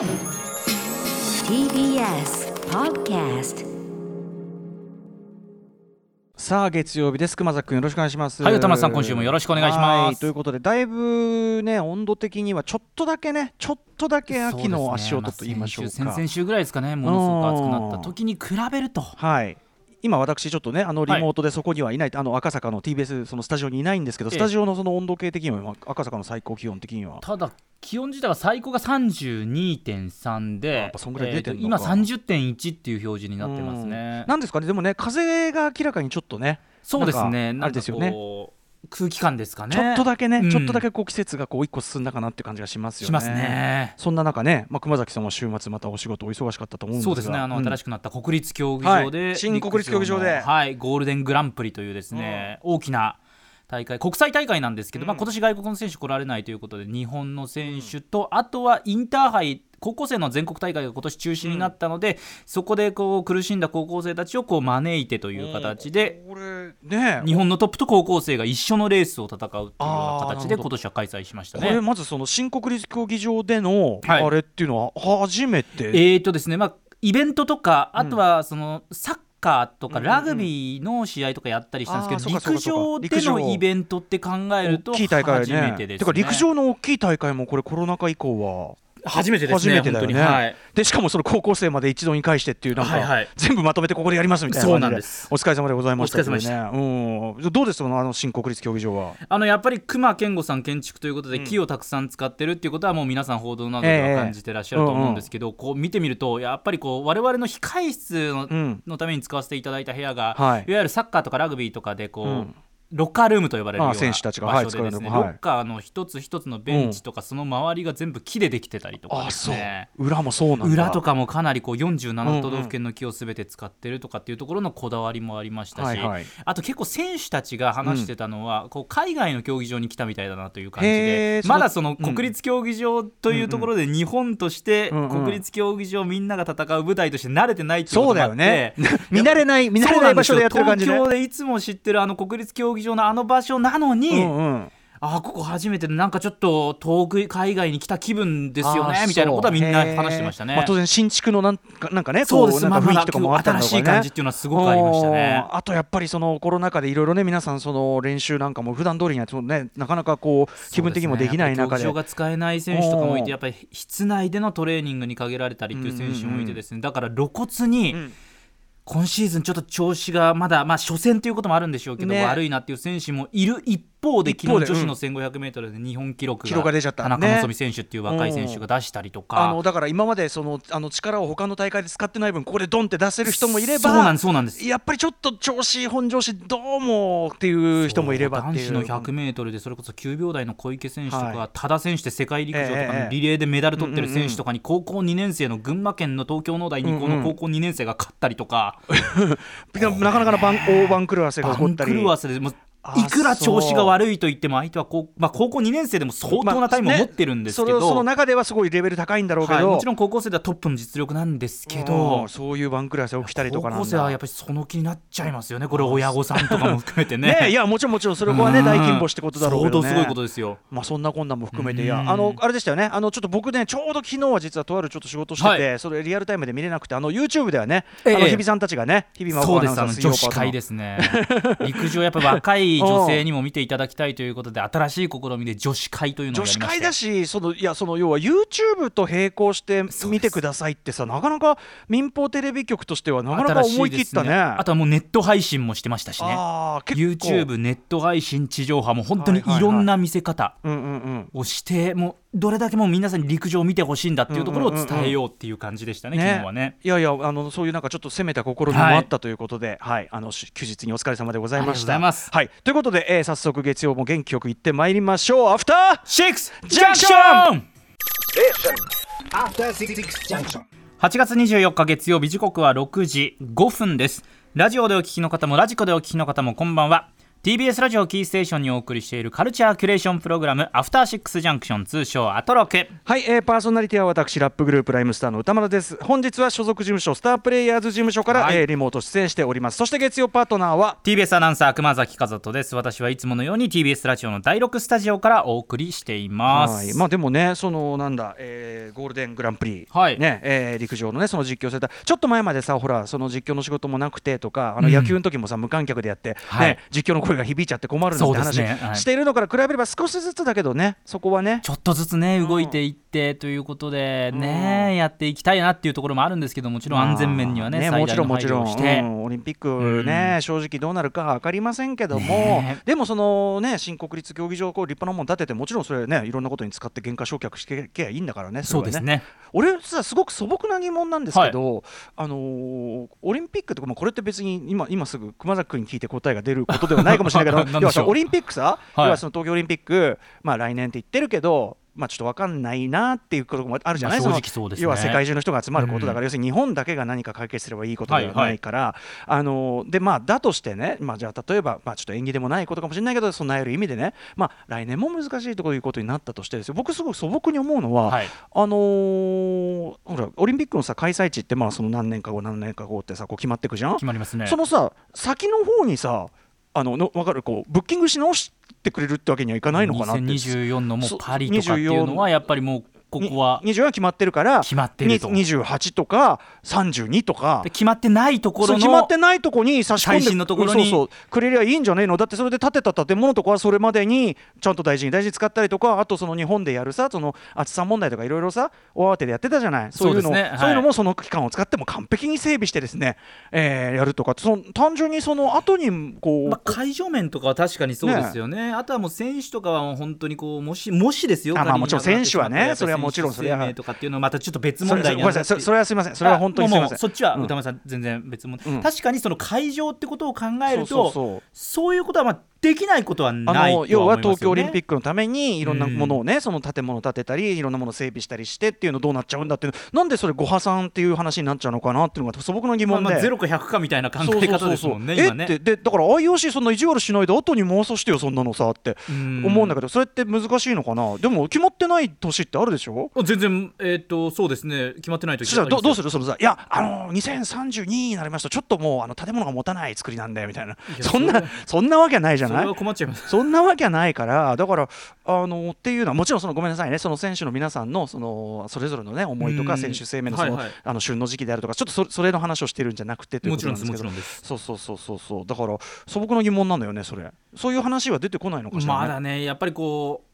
TBS Podcast さあ月曜日です。熊崎君よろしくお願いします。はい歌丸さん今週もよろしくお願いします。はいということでだいぶね温度的にはちょっとだけねちょっとだけ秋の足音と言いましょうか。先々先々週ぐらいですかねものすごく暑くなった時に比べると。はい今私ちょっとねあのリモートでそこにはいない、あの赤坂の TBS そのスタジオにいないんですけど、ええ。スタジオのその温度計的には赤坂の最高気温的には。ただ気温自体は最高が32.3やで今30.1っていう表示になってますね。なんですかね。でもね風が明らかにちょっとねそうですね。なんかあれですよね空気感ですかね。ちょっとだけね、うん。ちょっとだけこう季節がこう一個進んだかなっていう感じがしますよね。しますね。そんな中ね、まあ、熊崎さんは週末またお仕事お忙しかったと思うんですが。そうですねあの、うん新しくなった国立競技場で、はい。新国立競技場で。はい、ゴールデングランプリというですね、大きな大会国際大会なんですけど、まあ、今年外国の選手来られないということで日本の選手と、あとはインターハイ高校生の全国大会が今年中止になったので、そこでこう苦しんだ高校生たちをこう招いてという形で、ね日本のトップと高校生が一緒のレースを戦うっていうよう形で今年は開催しましたこれね。まずその新国立競技場でのはい。あれっていうのは初めて、えーとですねまあ、イベントとか、あとはそのサッカーとかラグビーの試合とかやったりしたんですけど、陸上でのイベントって考えると初めてです、ね。陸上の大きい大会もこれコロナ禍以降は初めてですね、初めてだよね。本当に。はい。でしかもその高校生まで一度に返してっていうなんか、はいはい。全部まとめてここでやりますみたいなそう感じでなんです。お疲れ様でございましたお疲れ様でした。けどねうんどうですそのあの新国立競技場は？あのやっぱり隈研吾さん建築ということで木をたくさん使ってるっていうことはもう皆さん報道などでは感じてらっしゃると思うんですけど、こう見てみるとやっぱりこう我々の控室の,、うんのために使わせていただいた部屋が、はいい、わゆるサッカーとかラグビーとかでこう、うんロッカールームと呼ばれるようなあ選手たちが場所でですね、はい。ロッカーの一つ一つのベンチとかその周りが全部木でできてたりとかですね。裏もそうなんだ。裏とかもかなりこう47都道府県の木をすべて使ってるとかっていうところのこだわりもありましたし、はいはい。あと結構選手たちが話してたのは、こう海外の競技場に来たみたいだなという感じでまだその国立競技場というところで日本としてうんうん国立競技場みんなが戦う舞台として慣れてないっていうこそうだともあってよね。見慣れない見慣れない場所でやってる感じね。東京でいつも知ってるあの国立競技場のあの場所なのに、うんうん。あここ初めてでなんかちょっと遠く海外に来た気分ですよねみたいなことはみんな話してましたね。まあ、当然新築のなんかなんかねそうです。こなんか雰囲気とかもあったんだろうね新しい感じっていうのはすごくありましたね。あとやっぱりそのコロナ禍でいろいろね皆さんその練習なんかも普段通りにやってもねなかなかこう気分的にもできない中で。そうすね。が使えない選手とかもいてやっぱり室内でのトレーニングに限られたりっていう選手もいてですね。だから露骨にん今シーズンちょっと調子がまだまあ初戦ということもあるんでしょうけどね。悪いなっていう選手もいる一方で一方で昨日女子の 1500m で日本記録が出ちゃった田中ね希実選手っていう若い選手が出したりとあかのだから今までそのあの力を他の大会で使ってない分ここでドンって出せる人もいればそうなんですそうなんです。やっぱりちょっと調子本調子どうもっていう人もいればっていう。男子の 100m でそれこそ9秒台の小池選手とか、はい。多田選手って世界陸上とかええのリレーでメダル取ってる選手とかに高校2年生の群馬県の東京農大二高の高校2年生が勝ったりとか、なかなかの番大番狂わせが起こ番ったり。狂わせでもいくら調子が悪いと言っても相手は高,、まあ、高校2年生でも相当なタイムを持ってるんですけど、まあねそれその中ではすごいレベル高いんだろうけど、はい、もちろん高校生ではトップの実力なんですけうどんそういう番狂わせ起きたりとかなんだ。高校生はやっぱりその気になっちゃいますよねこれ親御さんとかも含めてね。ねいやもちろんもちろんそれはねうん。大金星ってことだろうけどね。相当すごいことですよ。まあそんなこんなも含めていや。うん。あのあれでしたよね。あのちょっと僕ねちょうど昨日は実はとあるちょっと仕事してて、はそれリアルタイムで見れなくてあの YouTube ではね、ええ。あの日比さんたちがね日比真央子アナウ女子会ですね。陸上やっぱり若い女性にも見ていただきたいということで新しい試みで女子会というのを女子やりまして。会だしそのいやその要は YouTube と並行して見てくださいってさなかなか民放テレビ局としてはなかなか思い切ったね。あとはもうネット配信もしてましたしね。YouTube ネット配信地上波も本当にいろんな見せ方をしてもうどれだけもう皆さんに陸上を見てほしいんだっていうところを伝えようっていう感じでしたね、昨日はね。いやいやあのそういうなんかちょっと攻めた心にもあったということで、はい、あのし休日にお疲れ様でございました。ありがとうございますはい、ということで、えー早速月曜も元気よく行ってまいりましょう。アフターシックスジャンクション After Six Junction. 8月24日月曜日時刻は6時5分ですラジオでお聞きの方もラジコでお聞きの方もこんばんは TBS ラジオキーステーションにお送りしているカルチャーキュレーションプログラムアフターシックスジャンクション通称アトロク。はい、えー、パーソナリティは私ラップグループライムスターの歌丸です。本日は所属事務所スタープレイヤーズ事務所から、はい。えーリモート出演しております。そして月曜パートナーは TBS アナウンサー熊崎和人です。私はいつものように TBS ラジオの第6スタジオからお送りしています。はい、まあでもね、そのなんだ、えーゴールデングランプリ、はい。ね、えー陸上のね、その実況された、ちょっと前までさ、ほら、その実況の仕事もなくてとか、あのうん。野球の時もさ、無観客でやって、はい。ね、実況の声が響いちゃって困るなんて話ねはいしているのから比べれば、少しずつだけどね、そこはね。ちょっとずつね動いていってということでね、やっていきたいなっていうところもあるんですけどもちろん安全面にはね,、まあもちろんもちろん、うんオリンピックね、正直どうなるか分かりませんけども、ね。でもそのね新国立競技場こう立派なもん建ててもちろんそれねいろんなことに使って原価償却してけばいいんだからねそうですね。俺さすごく素朴な疑問なんですけど、あのーオリンピックとか、まあ、これって別に今今すぐ熊崎君に聞いて答えが出ることではないかもしれないけど 要はさオリンピックさ、はい。要はその東京オリンピック、まあ、来年って言ってるけどまあ、ちょっと分かんないなっていうこともあるじゃない、そうですね。要は世界中の人が集まることだから、うん。要するに日本だけが何か解決すればいいことではないから、あのでまあ、だとしてね、まあ、じゃあ例えば、まあ、ちょっと縁起でもないことかもしれないけど備える意味でね、まあ、来年も難しいということになったとしてですよ僕すごく素朴に思うのは、はい。あのーほらオリンピックのさ開催地ってまあその何年か後何年か後ってさこう決まっていくじゃん、決まりますね。そのさ先の方にさあのの分かる？こうブッキングし直してくれるってわけにはいかないのかなって。2024のもうパリとかっていうのはやっぱりもうここは。に24は決まってるから決まってると。に28とか32とか。で決まってないところの決まってないとこに差し込んでのところに。そうそうくれりゃいいんじゃねえの？だってそれで建てた建物とかはそれまでにちゃんと大事に大事に使ったりとかあとその日本でやるさその暑さ問題とかいろいろさ大慌てでやってたじゃない？そういうのそうい。そうのもその期間を使っても完璧に整備してですね、えーやるとか。その単純にその後にこう、まあ、会場面とかは確かにそうですよね。あとはもう選手とかは本当にこうもしもしですよあまあもちろん選手はねそれはもちろんそれは。とかっていうのはまたちょっと別問題になさい。そそれはすみません。それは本当にすみません。そっちはうん。歌丸さん全然別物、うん。確かにその会場ってことを考えるとそういうことはまあできないことはあないの要は東京オリンピッックのためにいろんなものをね、その建物を建てたりいろんなものを整備したりしてっていうのどうなっちゃうんだっていうなんでそれご破産っていう話になっちゃうのかなっていうのが素朴な疑問で。まあ、ゼロか100かみたいな考そうえそうそうそう。方ですもんね。え今ねってでだから IOC そんな意地悪しないで後に回さしてよそんなのさって。うん。思うんだけどそれって難しいのかな？でも決まってない年ってあるでしょ？全然えっ、とそうですね。決まってないとそしたらどどうする？るそのさいやあの2032になりますとちょっともうあの建物が持たない作りなんでみたいな。やそんなそんなわけないじゃない？そ困っちゃいます。そんなわけはないから、だから、あのっていうのは、もちろんそのごめんなさいね、その選手の皆さんのそのそれぞれの、ね、思いとか、うん。選手生命のその、はい。はいあの旬の時期であるとか、ちょっとそそれの話をしてるんじゃなくてというもちろことなんんです。けどそうそうそうそうそう、だから素朴な疑問なんだよね、それ。そういう話は出てこないのかしら、ね。まだねやっぱりこ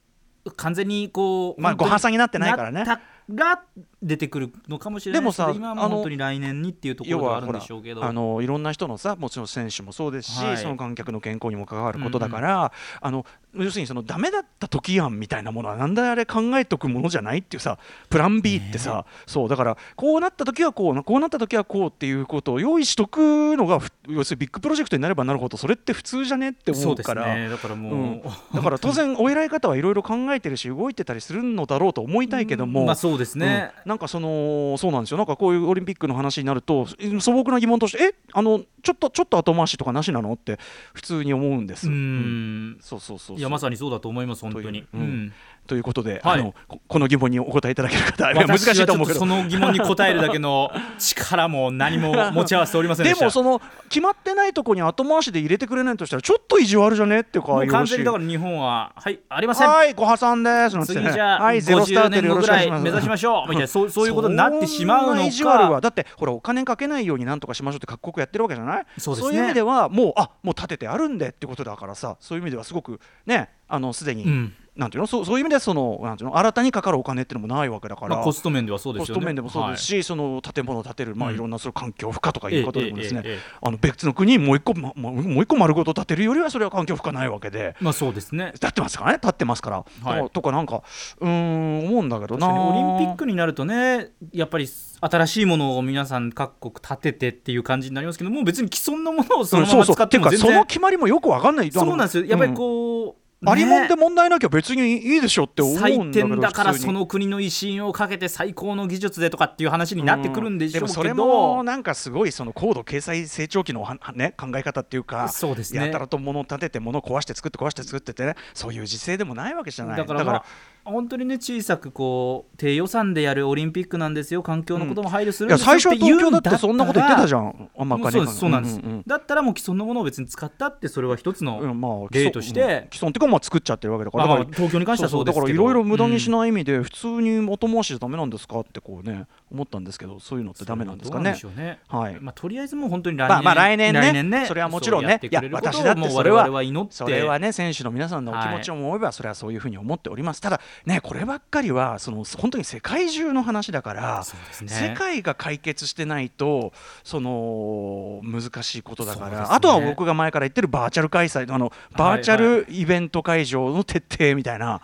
う完全にこうまあご破産になってないからねなったら出てくるのかもしれないでもさ今は本当に来年にっていうところ要があるんでしょうけど。あのいろんな人のさもちろん選手もそうですし、はい。その観客の健康にも関わることだから、あの要するにそのダメだった時案みたいなものはなんであれ考えとくものじゃないっていうさプラン B ってさ、そうだからこうなった時はこうこうなった時はこうっていうことを用意しとくのがふ要するにビッグプロジェクトになればなるほどそれって普通じゃねって思うから。ね。だからもう、うん、だから当然 お偉い方はいろいろ考えてるし動いてたりするのだろうと思いたいけども、まあそうですね、うん。なんかそのそうなんですよ。なんかこういうオリンピックの話になると素朴な疑問としてえあのちょっとちょっと後回しとかなしなの？って普通に思うんです。ううん。ん。そうそうそうそう。いやまさにそうだと思います本当に。う。うん。うんということで、はい。あのここの疑問にお答えいただける方 難しいと思うけど。とその疑問に答えるだけの力も何も 持ち合わせておりませんでした。でもその決まってないとこに後回しで入れてくれないとしたらちょっと意地悪じゃねっていうか完全にだかから日本ははいありません。はいご破産ですなんてね。次じゃあ、はいゼロスタ50ーいしくお願いします。目指しましょうみたいなそうそういうことになってしまうのそんな意地悪はかだってほらお金かけないようになんとかしましょうって各国やってるわけじゃない？そうね。いう意味ではもうあもう立ててあるんでってことだからさそういう意味ではすごくねあのすでに、うんなんていうの？そうそういう意味ではそのなんていうの？新たにかかるお金っていうのもないわけだから、まあ、コスト面ではそうですよね。コスト面でもそうですし、その建物を建てる、まあ、うん。いろんなその環境負荷とかいうことでもですね、えええあの別の国にもう一個、ま、もう一個丸ごと建てるよりはそれは環境負荷ないわけで。まあそうですね。立ってますからね。立ってますから、はい。ととかなんかうーん思うんだけどな。オリンピックになるとねやっぱり新しいものを皆さん各国立ててっていう感じになりますけどもう別に既存のものをそのまま使ってもうんそうそうその決まりもよくわかんない。そうなんですよ。やっぱりうこう、ありもんで問題なきゃ別にいいでしょって思うんだけど採点だからその国の威信をかけて最高の技術でとかっていう話になってくるんでしょうけど、もそれもなんかすごいその高度経済成長期のはね考え方っていうかそうですね。やたらと物を建てて物を壊して作って壊して作っててねそういう時勢でもないわけじゃない。だから,、まあ、本当にね小さくこう低予算でやるオリンピックなんですよ。環境のことも配慮するんですよいや最初は東京だってそんなこと言ってたじゃゃん。あんまもうそうです。そうなんです、だったらもう既存のものを別に使ったってそれは一つの、うん。まあ、例として。うん既存っていうかまあ作っちゃってるわけだかまあまあ東京に関してはそうだからいろいろ無駄にしい、ない意味で普通に後回しじゃダメなんですかってこうね思ったんですけどそういうのってダメなんですかね。ね。はい。まあ、とりあえずもう本当に来年,、まあまあ来年ね。それはもちろんね。いや私だってそれはそれはね選手の皆さんのお気持ちを思えばそれはそういうふうに思っております。ただねこればっかりはその本当に世界中の話だから、ね。世界が解決してないとその難しいことだから、ね。あとは僕が前から言ってるバーチャル開催あのバーチャルイベント会場の徹底みたいな、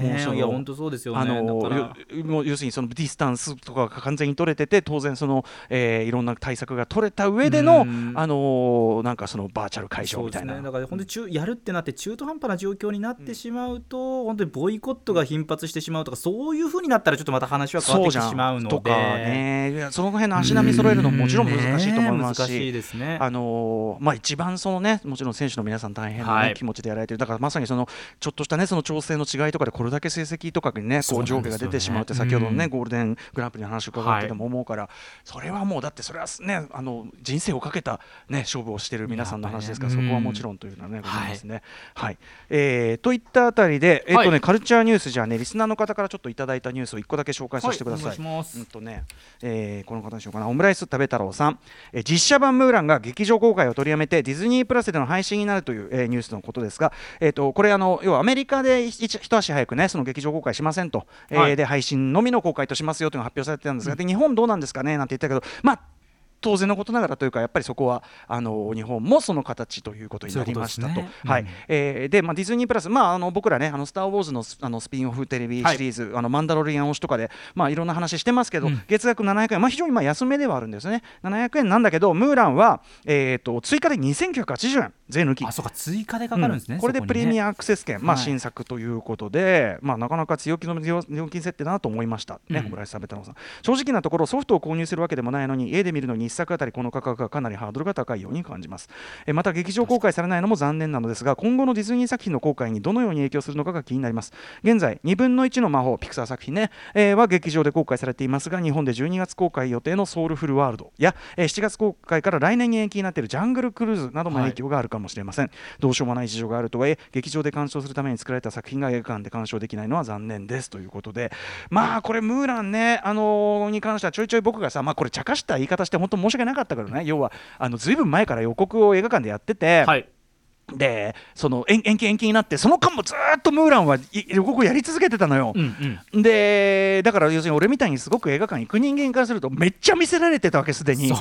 もうそのねえいや本当そうですよね。あのもう要するにそのディスタンスとかが完全に取れてて当然その、えーいろんな対策が取れた上でのうん。あのなんかそのバーチャル会場みたいな。だから本当に中やるってなって中途半端な状況になってしまうと、本当にボイコットが頻発してしまうとかそういうふうになったらちょっとまた話は変わってきてしまうのでとかねその辺の足並み揃えるのももちろん難しいと思いますし。あのまあ、一番そのねもちろん選手の皆さん大変な、ねはい気持ちでやられてるだからまさにそのちょっとしたねその調整の違いとかでこれだけ成績とかにねこう上下が出てしまうって先ほどのね、ゴールデングランプリの話を伺ってても思うから、それはもうだってそれはねあの人生をかけたね勝負をしてる皆さんの話ですから、そこはもちろんというのはね、ございますね。はい、えーといったあたりでえっ、とね、カルチャーニュースじゃあねリスナーの方からちょっといただいたニュースを一個だけ紹介させてください。はいお願いします。うんとね、えーこの方にしようかな。オムライス食べ太郎さん、えー実写版ムーランが劇場公開を取りやめてディズニープラスでの配信になるという、えーニュースのことですが、えー、とこれあの要はアメリカで一一足早くねその劇場公開しませんと、えーはい。で配信のみの公開としますよというのが発表されてたんですが、で日本どうなんですかねなんて言ったけどまあ当然のことながらというかやっぱりそこはあの日本もその形ということになりましたと。はい。うん。えーで、まあ、ディズニープラス、まあ、あの僕らね「あのスター・ウォーズのス」あのスピンオフテレビシリーズ「あのマンダロリアン」推しとかで、まあ、いろんな話してますけど、うん。月額700円、まあ、非常にまあ安めではあるんですね。700円なんだけどムーランは、えー、と追加で2980円。税抜き。あそうか。追加でかかるんですね、うん。これでプレミアアアクセス券、まあ、はい。新作ということで、まあ、なかなか強気の料料金設定だなと思いました、ねうん。オムライス食べたのさん。正直なところソフトを購入するわけでもないのに家で見るのに1作あたりこの価格がかなりハードルが高いように感じます。えまた劇場公開されないのも残念なのですが今後のディズニー作品の公開にどのように影響するのかが気になります。現在2分の1の魔法ピクサー作品ね、えーは劇場で公開されていますが日本で12月公開予定のソウルフルワールドや、え7月公開から来年に延期になっているジャングルクルーズなども影響があるかもしれません、どうしようもない事情があるとはいえ劇場で鑑賞するために作られた作品が映画館で鑑賞できないのは残念ですということで。まあこれムーランねあのーに関してはちょいちょい僕がさまあこれ茶化した言い方して本当申し訳なかったからね。要はあのずいぶん前から予告を映画館でやってて、はい。でその延延期延期になってその間もずーっとムーランはい予告をやり続けてたのよ、うんうん。でだから要するに俺みたいにすごく映画館行く人間からするとめっちゃ見せられてたわけすでに。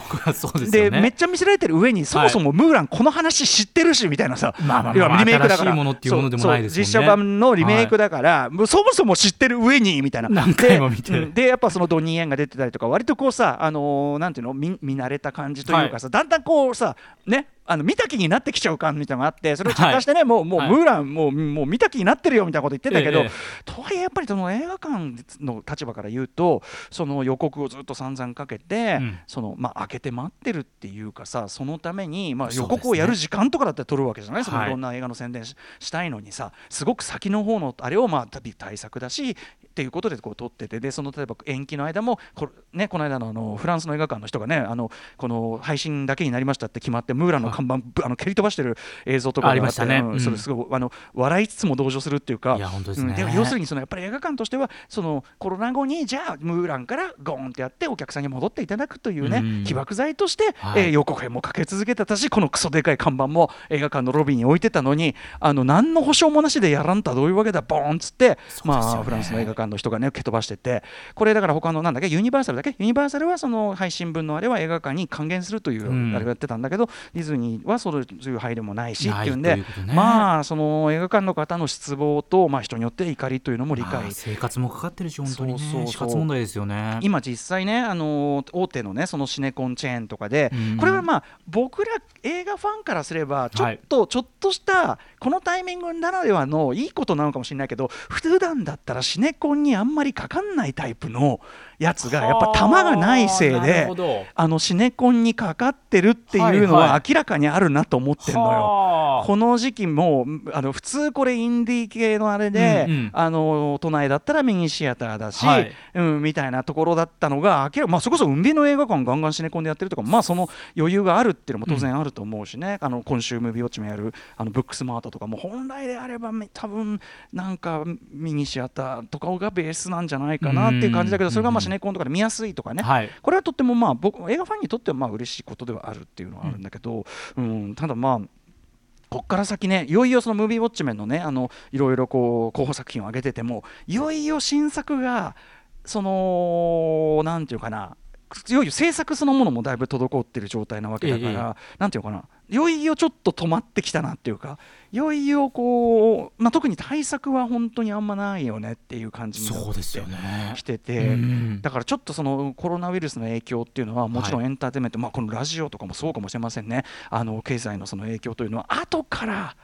でね。めっちゃ見せられてる上にそもそもムーランこの話知ってるしみたいなさ、まあまあまあ要はリメイクだから。ね。そうそう実写版のリメイクだから、もうそもそも知ってる上にみたいな。何回も見てでやっぱそのドニー・イエンが出てたりとか割とこうさあのーなんていうの見見慣れた感じというかさ、だんだんこうさねあの見た気になってきちゃう感みたいなのがあってそれを茶化してね、もうもうはい。ムーランもうもう見た気になってるよみたいなこと言ってんだけど、ええとはいえやっぱりその映画館の立場から言うとその予告をずっと散々かけて、うん。そのまあ開けて待ってるっていうかさそのために、まあ、予告をやる時間とかだって取るわけじゃない、そのはいいろんな映画の宣伝ししたいのにさすごく先の方のあれをまあ対対策だしっていうことでこう撮っててでその例えば延期の間もこ,、ね、この間のあのフランスの映画館の人がねあのこの配信だけになりましたって決まってムーランの看板、ぶあの蹴り飛ばしてる映像とかがありましたね。それすごいあの笑いつつも同情するっていうかいや本当ですね。うん要するにそのやっぱり映画館としてはそのコロナ後にじゃあムーランからゴーンってやってお客さんに戻っていただくというね、うん。起爆剤として、はい。えー予告編もかけ続けてたしこのクソでかい看板も映画館のロビーに置いてたのにあの何の保証もなしでやらんとはどういうわけだボーンっつって、まあ、フランスの映画館の人がね蹴飛ばしてて。これだから他のなんだっけユニバーサルだっけ？ユニバーサルはその配信分のあれは映画館に還元するといううん。あれをやってたんだけど、ディズニにはそういう配慮もないしっていうんでねまあその映画館の方の失望と、まあ、人によって怒りというのも理解。まあ生活もかかってるし本当にね。そうそう問題ですよね。今実際ねあの大手のねそのシネコンチェーンとかで、うん。これはまあ僕ら映画ファンからすればちょっと、ちょっとしたこのタイミングならではのいいことなのかもしれないけど普段だったらシネコンにあんまりかかんないタイプのやつがやっぱ玉がないせいであのシネコンにかかってるっていうのはいははい。明らかにあるなと思ってんのよ。はあ。この時期もあの普通これインディー系のあれで、うんうん。あの都内だったらミニシアターだし、はい。うん、みたいなところだったのが明らか、まあ、それこそ海辺の映画館ガンガンシネコンでやってるとか、まあ、その余裕があるっていうのも当然あると思うしね、あの今週ムービーウォッチもやるあのブックスマートとかも本来であればめ多分なんかミニシアターとかがベースなんじゃないかなっていう感じだけどそれがまあシネコンとかで見やすいとかね、はい。これはとってもまあ僕映画ファンにとってはまあ嬉しいことではあるっていうのはあるんだけど、うんただまあこっから先ねいよいよそのムービーウォッチメンのねあのいろいろこう候補作品を挙げててもいよいよ新作がそのなんていうかないよいよ制作そのものもだいぶ滞ってる状態なわけだから、なんていうのかないよいよちょっと止まってきたなっていうかいよいよこう、まあ、特に対策は本当にあんまないよねっていう感じになってそうですよねきてて。うんだからちょっとそのコロナウイルスの影響っていうのはもちろんエンターテインメント、まあ、このラジオとかもそうかもしれませんねあの経済のその影響というのは後から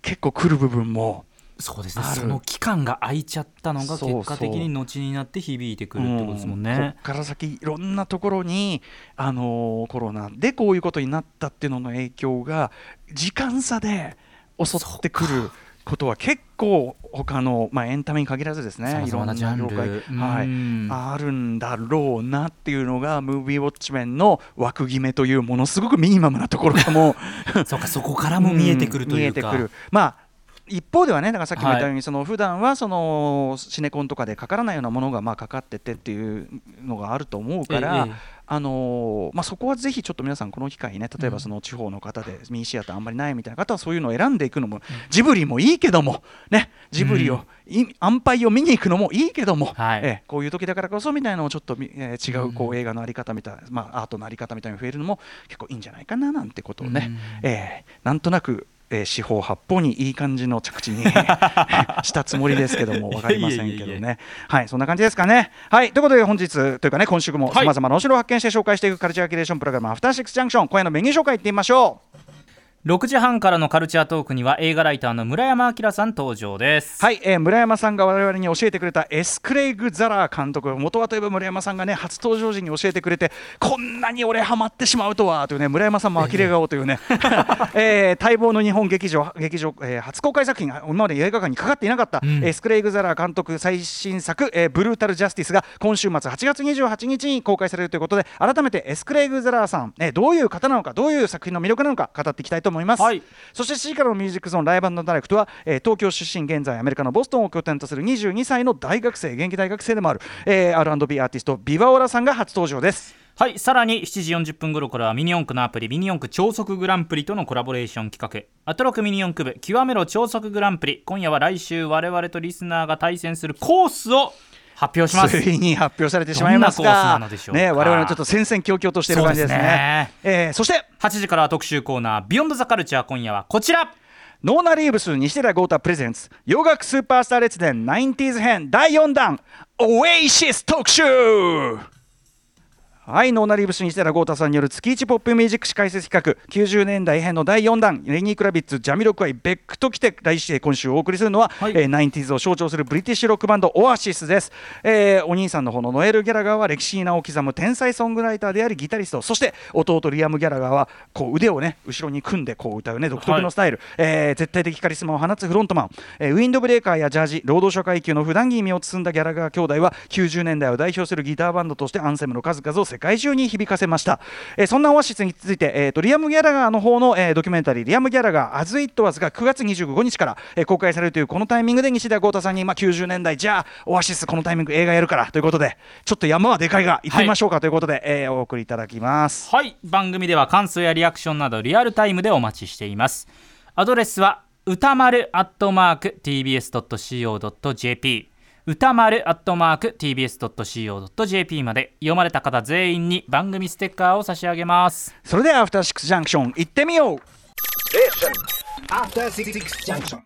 結構来る部分もそうですね。その期間が空いちゃったのがそうそう。結果的に後になって響いてくるってことですもんこねっ。から先いろんなところに、あのーコロナでこういうことになったっていうのの影響が時間差で襲ってくることは結構他の、まあ、エンタメに限らずですね。いろんななジャンル。業界、はい。うん。あるんだろうなっていうのがムービーウォッチメンの枠決めというものすごくミニマムなところ からもそうかそこからも見えてくるというか。ん 見えてくる。まあ一方ではねだからさっきも言ったように、その普段はそのシネコンとかでかからないようなものがまあかかっててっていうのがあると思うから、ええ。あのーまあ、そこはぜひちょっと皆さんこの機会にね例えうんばその地方の方でミニシアターあんまりないみたいな方はそういうのを選んでいくのも、ジブリもいいけどもねジブリを、い安牌を見に行くのもいいけども、はい。ええこういう時だからこそみたいなのをちょっとみ、えー違うこうん。う映画のあり方みたいな、まあ、アートのあり方みたいなのが増えるのも結構いいんじゃないかななんてことをね、うん。えーなんとなく、えー四方八方にいい感じの着地に したつもりですけども分かりませんけどね。はいそんな感じですかね。はいということで本日というかね今週もはいさまざまな面白を発見して紹介していくカルチャーキュレーションプログラムアフターシックスジャンクション。今夜のメニュー紹介いってみましょう6時半からのカルチャートークには映画ライターの村山明さん登場です。はい、えー村山さんが我々に教えてくれた S・クレイグ・ザラー監督元はといえば村山さんがね初登場時に教えてくれてこんなに俺ハマってしまうとはというね村山さんも呆れ顔というね、えー待望の日本劇場 劇場、えー初公開作品が今まで映画館にかかっていなかった、ん S・クレイグ・ザラー監督最新作、えーブルータル・ジャスティスが今週末8月28日に公開されるということで改めて S・クレイグ・ザラーさん、えーどういう方なのかどういう作品の魅力なのか語っていきたいと思います。はい。そして C からのミュージックゾーンライブダイレクトは、えー東京出身現在アメリカのボストンを拠点とする22歳の大学生現役大学生でもある、えー、R&B アーティストビバオラさんが初登場です。はい。さらに7時40分頃からはミニ四駆のアプリミニ四駆超速グランプリとのコラボレーション企画。アトロクミニ四駆部極めろ超速グランプリ。今夜は来週我々とリスナーが対戦するコースを発表します。ついに発表されてしまいますがのでしょうか。ね我々はちょっと戦々恐々としている感じですね。そねえ。ーそして8時からは特集コーナー Beyond the Culture 今夜はこちら。ノーナ・リーブス西寺郷太 presents 洋楽スーパースター列伝 90s 編第4弾オエイシス特集はい、ノーナリーブス西寺郷太さんによる月一ポップミュージック史解説企画。90年代編の第4弾。レニー・クラビッツジャミロクワイベックときて来週今週お送りするのは、はい。えー、90s を象徴するブリティッシュロックバンドオアシスです、えーお兄さんの方のノエル・ギャラガーは歴史に名を刻む天才ソングライターでありギタリスト。そして弟リアム・ギャラガーはこう腕をね後ろに組んでこう歌うね独特のスタイル、えー絶対的カリスマを放つフロントマン、えーウィンドブレーカーやジャージ労働者階級の普段着に身を包んだギャラガー兄弟は90年代を代表するギターバンドとしてアンセムの数々を世界中に響かせました、えーそんなオアシスについて、えーとリアム・ギャラガーの方の、えードキュメンタリー「リアム・ギャラガー As It Was」が9月25日から、えー公開されるというこのタイミングで西田豪太さんに、まあ、90年代じゃあオアシスこのタイミング映画やるからということでちょっと山はでかいが行ってみましょうかということで、えーお送りいただきます。はい。番組では感想やリアクションなどリアルタイムでお待ちしています。アドレスは歌丸アットマーク TBS.CO.JP 歌丸アットマーク TBS.CO.JP まで読まれた方全員に番組ステッカーを差し上げます。それではアフターシックスジャンクション行ってみよう。After Six Junction.